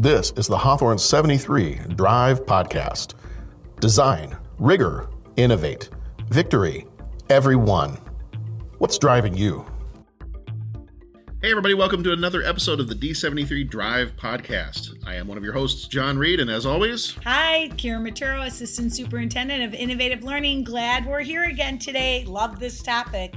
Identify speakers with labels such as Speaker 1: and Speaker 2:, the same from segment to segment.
Speaker 1: This is the Hawthorn 73 Drive Podcast. Design, rigor, innovate, victory, everyone. What's driving you?
Speaker 2: Hey, everybody, welcome to another episode of the D73 Drive Podcast. I am one of your hosts, John Reed, and as always,
Speaker 3: Hi, Kira Maturo, Assistant Superintendent of Innovative Learning. Glad we're here again today. Love this topic.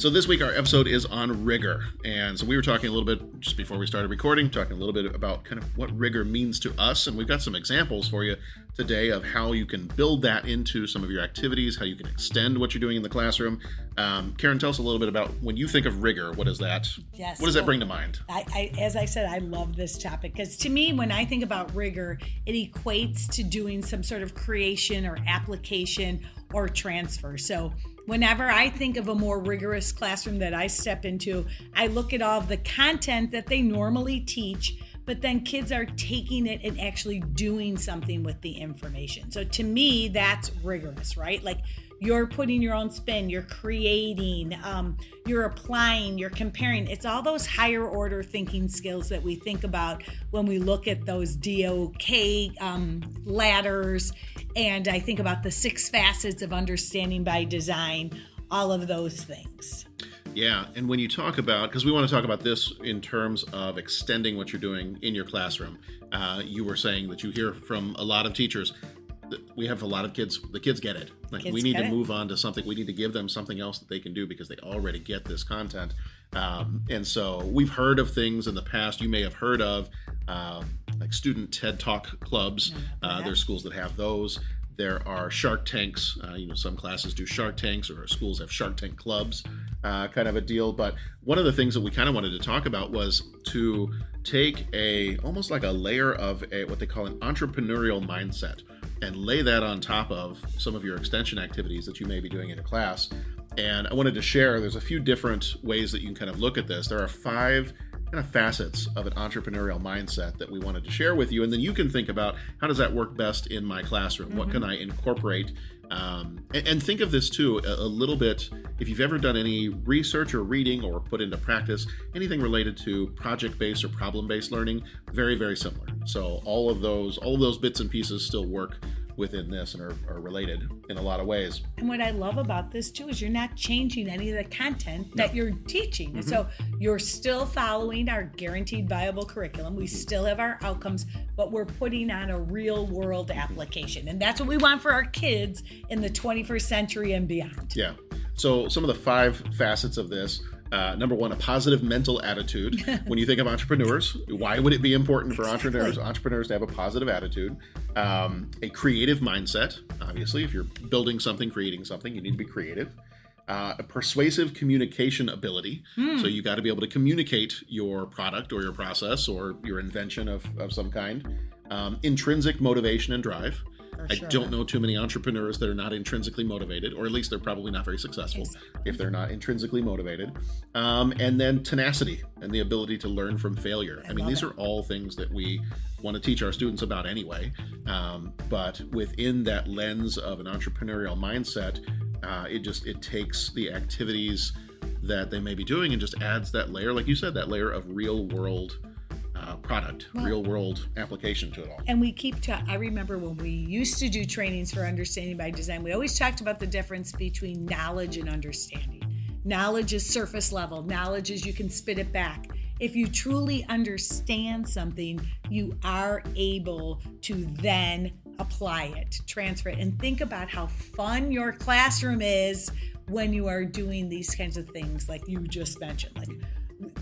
Speaker 2: So this week our episode is on rigor, and so we were talking a little bit just before we started recording, talking a little bit about kind of what rigor means to us, and we've got some examples for you today of how you can build that into some of your activities, how you can extend what you're doing in the classroom. Um, Karen, tell us a little bit about when you think of rigor. What is that?
Speaker 3: Yes,
Speaker 2: What does that bring to mind?
Speaker 3: I, I, as I said, I love this topic because to me, when I think about rigor, it equates to doing some sort of creation or application or transfer. So, whenever I think of a more rigorous classroom that I step into, I look at all of the content that they normally teach, but then kids are taking it and actually doing something with the information. So, to me, that's rigorous, right? Like, you're putting your own spin you're creating um, you're applying you're comparing. It's all those higher order thinking skills that we think about when we look at those dok um, ladders and i think about the six facets of understanding by design all of those things.
Speaker 2: Yeah, and when you talk about, because we want to talk about this in terms of extending what you're doing in your classroom, uh, you were saying that you hear from a lot of teachers we have a lot of kids, the kids get it. Like,
Speaker 3: Kids
Speaker 2: we need to
Speaker 3: it.
Speaker 2: move on to something, we need to give them something else that they can do because they already get this content. Um, and so we've heard of things in the past, you may have heard of um, like student TED Talk clubs. Uh, there's schools that have those. There are Shark Tanks. Uh, you know, some classes do Shark Tanks, or schools have Shark Tank clubs, uh, kind of a deal. But one of the things that we kind of wanted to talk about was to take a almost like a layer of a what they call an entrepreneurial mindset and lay that on top of some of your extension activities that you may be doing in a class. And I wanted to share. There's a few different ways that you can kind of look at this. There are five kind of facets of an entrepreneurial mindset that we wanted to share with you and then you can think about how does that work best in my classroom what can i incorporate um, and, and think of this too a, a little bit if you've ever done any research or reading or put into practice anything related to project-based or problem-based learning very very similar so all of those all of those bits and pieces still work within this and are, are related in a lot of ways
Speaker 3: And what I love about this too is you're not changing any of the content that you're teaching. And so you're still following our guaranteed viable curriculum. We mm-hmm. still have our outcomes, but we're putting on a real world application. And that's what we want for our kids in the 21st century and beyond.
Speaker 2: Yeah. So some of the five facets of this. Uh, number one, a positive mental attitude. when you think of entrepreneurs, why would it be important for entrepreneurs entrepreneurs to have a positive attitude? Um, a creative mindset. Obviously, if you're building something, creating something, you need to be creative. Uh, a persuasive communication ability. So you got to be able to communicate your product or your process or your invention of, of some kind. Um, intrinsic motivation and drive. I
Speaker 3: sure.
Speaker 2: don't know too many entrepreneurs that are not intrinsically motivated, or at least they're probably not very successful if they're not intrinsically motivated. Um, and then tenacity and the ability to learn from failure. I, mean, these
Speaker 3: it.
Speaker 2: are all things that we want to teach our students about anyway. Um, but within that lens of an entrepreneurial mindset, uh, it just it takes the activities that they may be doing and just adds that layer, like you said, that layer of real world uh, product, real world application to it all.
Speaker 3: And we keep ta- I remember when we used to do trainings for understanding by design, we always talked about the difference between knowledge and understanding. Knowledge is surface level, knowledge is you can spit it back. If you truly understand something, you are able to then apply it, transfer it, and think about how fun your classroom is when you are doing these kinds of things like you just mentioned, like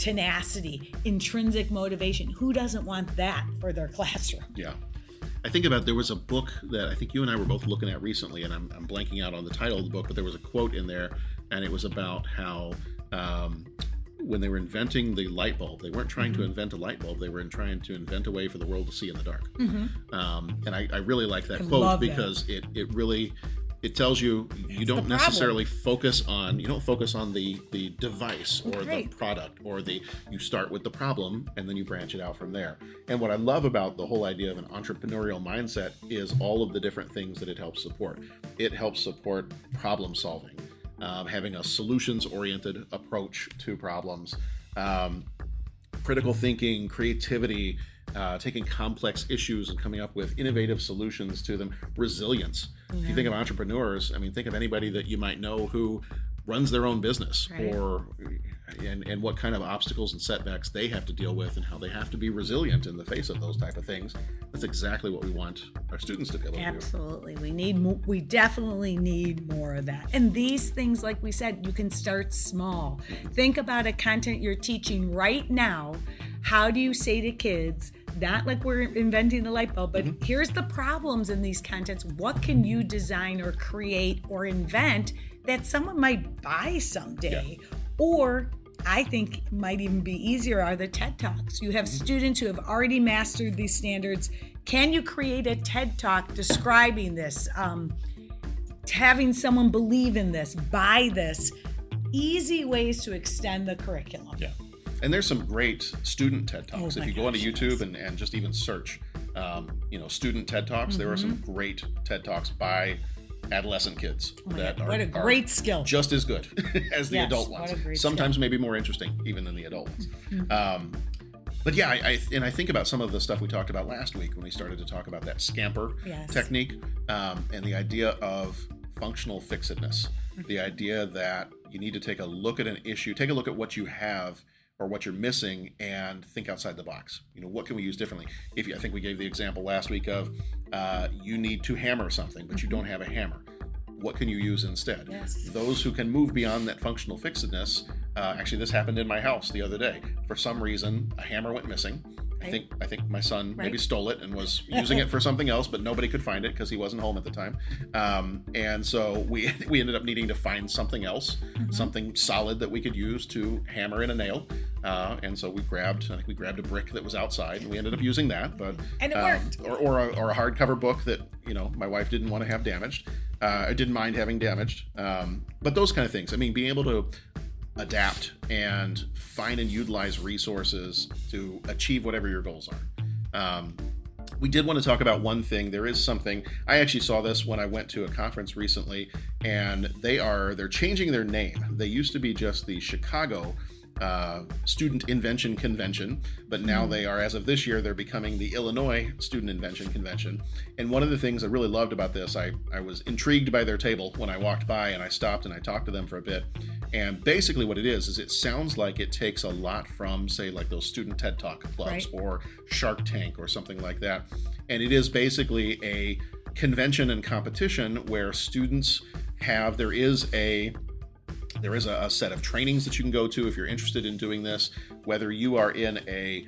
Speaker 3: tenacity, intrinsic motivation. Who doesn't want that for their classroom?
Speaker 2: Yeah. I think about there was a book that I think you and I were both looking at recently, and I'm, I'm blanking out on the title of the book, but there was a quote in there, and it was about how um, when they were inventing the light bulb, they weren't trying to invent a light bulb; they were trying to invent a way for the world to see in the dark. Um, and I, I really like that
Speaker 3: I
Speaker 2: quote because it it really it tells you you don't necessarily focus on you don't focus on the the device or
Speaker 3: Right.
Speaker 2: the product or the you start with the problem and then you branch it out from there. And what i love about the whole idea of an entrepreneurial mindset is all of the different things that it helps support. It helps support problem solving um, having a solutions oriented approach to problems um, critical thinking creativity uh, taking complex issues and coming up with innovative solutions to them. Resilience. If you think of entrepreneurs, I mean, think of anybody that you might know who runs their own business
Speaker 3: Right.
Speaker 2: or and, and what kind of obstacles and setbacks they have to deal with and how they have to be resilient in the face of those type of things that's exactly what we want our students to be able to do
Speaker 3: Absolutely. We need mo- we definitely need more of that. And these things like we said, you can start small. Think about a content you're teaching right now. How do you say to kids, not like we're inventing the light bulb, but here's the problems in these contents. What can you design or create or invent that someone might buy someday? Or I think might even be easier are the TED Talks. You have students who have already mastered these standards. Can you create a TED Talk describing this? Um, having someone believe in this, buy this. Easy ways to extend the curriculum.
Speaker 2: Yeah. And there's some great student TED Talks.
Speaker 3: Oh
Speaker 2: if you go onto YouTube and, and just even search, um, you know, student TED Talks, there are some
Speaker 3: Mm-hmm.
Speaker 2: great TED Talks by adolescent kids
Speaker 3: Oh
Speaker 2: that
Speaker 3: God,
Speaker 2: are,
Speaker 3: what a great skill.
Speaker 2: just as good as the
Speaker 3: Yes,
Speaker 2: adult ones. Sometimes maybe more interesting even than the adult ones.
Speaker 3: Mm-hmm.
Speaker 2: Um, but yeah, I, I and I think about some of the stuff we talked about last week when we started to talk about that scamper
Speaker 3: Yes.
Speaker 2: technique um, and the idea of functional fixedness.
Speaker 3: Mm-hmm.
Speaker 2: The idea that you need to take a look at an issue, take a look at what you have or what you're missing, and think outside the box. You know, what can we use differently? If you, I think we gave the example last week of uh, you need to hammer something, but you don't have a hammer. What can you use instead?
Speaker 3: Yes.
Speaker 2: Those who can move beyond that functional fixedness. Uh, actually, this happened in my house the other day. For some reason, a hammer went missing. I think I think my son maybe stole it and was using it for something else, but nobody could find it because he wasn't home at the time. Um, and so we we ended up needing to find something else,
Speaker 3: Mm-hmm.
Speaker 2: something solid that we could use to hammer in a nail. Uh, and so we grabbed I think we grabbed a brick that was outside, and we ended up using that. But
Speaker 3: And it
Speaker 2: um,
Speaker 3: worked.
Speaker 2: Or or a, or a hardcover book that you know my wife didn't want to have damaged. Uh, I didn't mind having damaged. Um, but those kind of things. I mean, being able to adapt and find and utilize resources to achieve whatever your goals are. Um, we did want to talk about one thing. There is something I actually saw this when I went to a conference recently, and they are they're changing their name. They used to be just the Chicago uh, Student Invention Convention, but now they are, as of this year, they're becoming the Illinois Student Invention Convention. And one of the things I really loved about this, I, I was intrigued by their table when I walked by and I stopped and I talked to them for a bit. And basically, what it is, is it sounds like it takes a lot from, say, like those student TED Talk clubs
Speaker 3: Right.
Speaker 2: or Shark Tank or something like that. And it is basically a convention and competition where students have, there is a there is a, a set of trainings that you can go to if you're interested in doing this, whether you are in a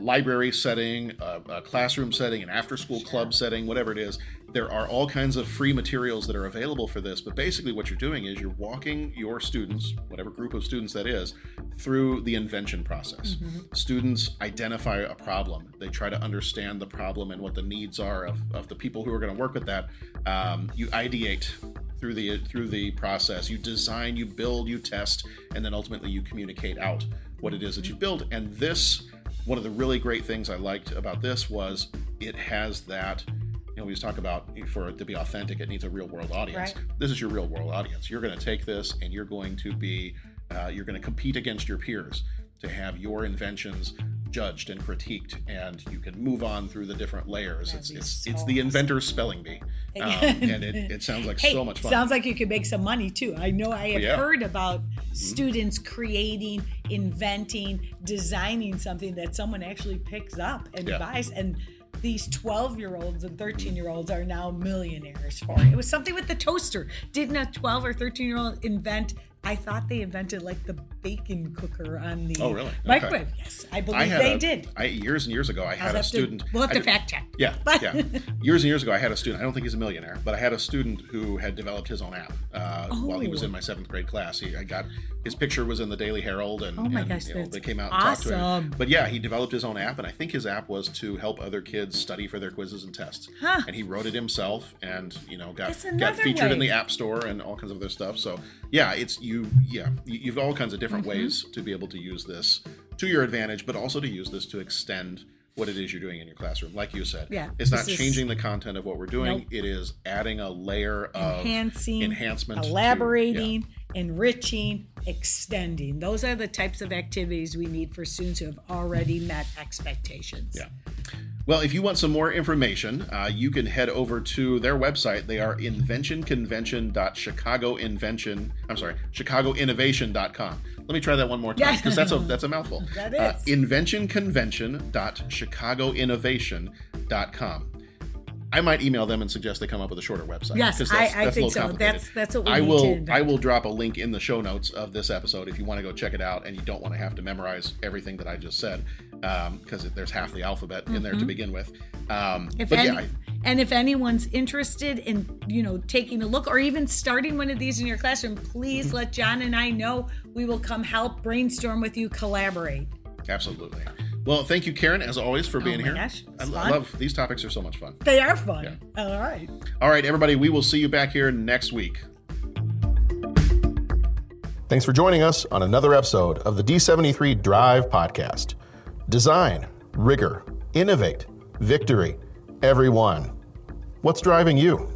Speaker 2: library setting, a, a classroom setting, an after school club setting, whatever it is. There are all kinds of free materials that are available for this. But basically, what you're doing is you're walking your students, whatever group of students that is, through the invention process. Students identify a problem, they try to understand the problem and what the needs are of, of the people who are going to work with that. Um, you ideate through the through the process. You design, you build, you test, and then ultimately you communicate out what it is that you build. And this, one of the really great things I liked about this was it has that. You know, we just talk about for it to be authentic, it needs a real world audience.
Speaker 3: Right.
Speaker 2: This is your real world audience. You're going to take this and you're going to be, uh, you're going to compete against your peers to have your inventions judged and critiqued, and you can move on through the different layers.
Speaker 3: That'd
Speaker 2: It's it's,
Speaker 3: so
Speaker 2: it's the
Speaker 3: awesome.
Speaker 2: inventor's spelling bee, um, and it, it sounds like
Speaker 3: Hey,
Speaker 2: so much fun.
Speaker 3: sounds like you could make some money too. I know I have
Speaker 2: yeah. Mm-hmm.
Speaker 3: heard about students creating, inventing, designing something that someone actually picks up and
Speaker 2: Yeah.
Speaker 3: buys. And these 12 year olds and 13 year olds are now millionaires for it. It was something with the toaster. Didn't a 12 or 13 year old invent? I thought they invented like the bacon cooker on the
Speaker 2: Oh, really? Okay.
Speaker 3: microwave. Yes, I believe
Speaker 2: I
Speaker 3: they
Speaker 2: a-
Speaker 3: did.
Speaker 2: I, years and years ago, I had a
Speaker 3: have to-
Speaker 2: student.
Speaker 3: we'll have
Speaker 2: I
Speaker 3: to
Speaker 2: did-
Speaker 3: fact check.
Speaker 2: Yeah, yeah. Years and years ago, I had a student. I don't think he's a millionaire, but I had a student who had developed his own app uh, while he was
Speaker 3: Oh.
Speaker 2: in my seventh grade class. He, I got his picture was in the Daily Herald, and,
Speaker 3: Oh my
Speaker 2: and,
Speaker 3: gosh,
Speaker 2: you know, they came out and talked to him.
Speaker 3: awesome.
Speaker 2: But yeah, he developed his own app, and I think his app was to help other kids study for their quizzes and tests.
Speaker 3: Huh.
Speaker 2: And he wrote it himself, and you know got got featured in the App Store and all kinds of other stuff. So yeah, it's you. Yeah, you, you've all kinds of different
Speaker 3: Mm-hmm.
Speaker 2: ways to be able to use this to your advantage, but also to use this to extend what it is you're doing in your classroom. Like you said,
Speaker 3: Yeah,
Speaker 2: it's not
Speaker 3: is-
Speaker 2: changing the content of what we're doing.
Speaker 3: Nope.
Speaker 2: It is adding a layer of
Speaker 3: enhancing,
Speaker 2: enhancement, to-
Speaker 3: elaborating, enriching, extending. Those are the types of activities we need for students who have already met expectations.
Speaker 2: yeah. Well, if you want some more information, uh, you can head over to their website. They are inventionconvention.chicagoinvention. I'm sorry, chicagoinnovation.com. Let me try that one more time because that's a that's a mouthful.
Speaker 3: That
Speaker 2: Uh,
Speaker 3: is.
Speaker 2: inventionconvention.chicagoinnovation.com. I might email them and suggest they come up with a shorter website.
Speaker 3: Yes,
Speaker 2: 'cause
Speaker 3: I-
Speaker 2: that's-
Speaker 3: I
Speaker 2: that's
Speaker 3: think so. That's- that's what we
Speaker 2: I
Speaker 3: need
Speaker 2: will.
Speaker 3: to.
Speaker 2: I will drop a link in the show notes of this episode if you want to go check it out and you don't want to have to memorize everything that I just said because there's half the alphabet in there to begin with. Um,
Speaker 3: Mm-hmm. If
Speaker 2: but
Speaker 3: any,
Speaker 2: yeah, I,
Speaker 3: and if anyone's interested in, you know, taking a look or even starting one of these in your classroom, please
Speaker 2: Mm-hmm.
Speaker 3: let John and I know. We will come help brainstorm with you, collaborate.
Speaker 2: absolutely. Well, thank you, Karen, as always, for being
Speaker 3: Oh my
Speaker 2: here.
Speaker 3: gosh,
Speaker 2: I
Speaker 3: it's
Speaker 2: lo-
Speaker 3: fun.
Speaker 2: love these topics; are so much fun.
Speaker 3: They are fun. All right.
Speaker 2: All right, everybody, we will see you back here next week.
Speaker 1: Thanks for joining us on another episode of the D73 Drive Podcast. Design, rigor, innovate, victory, everyone. What's driving you?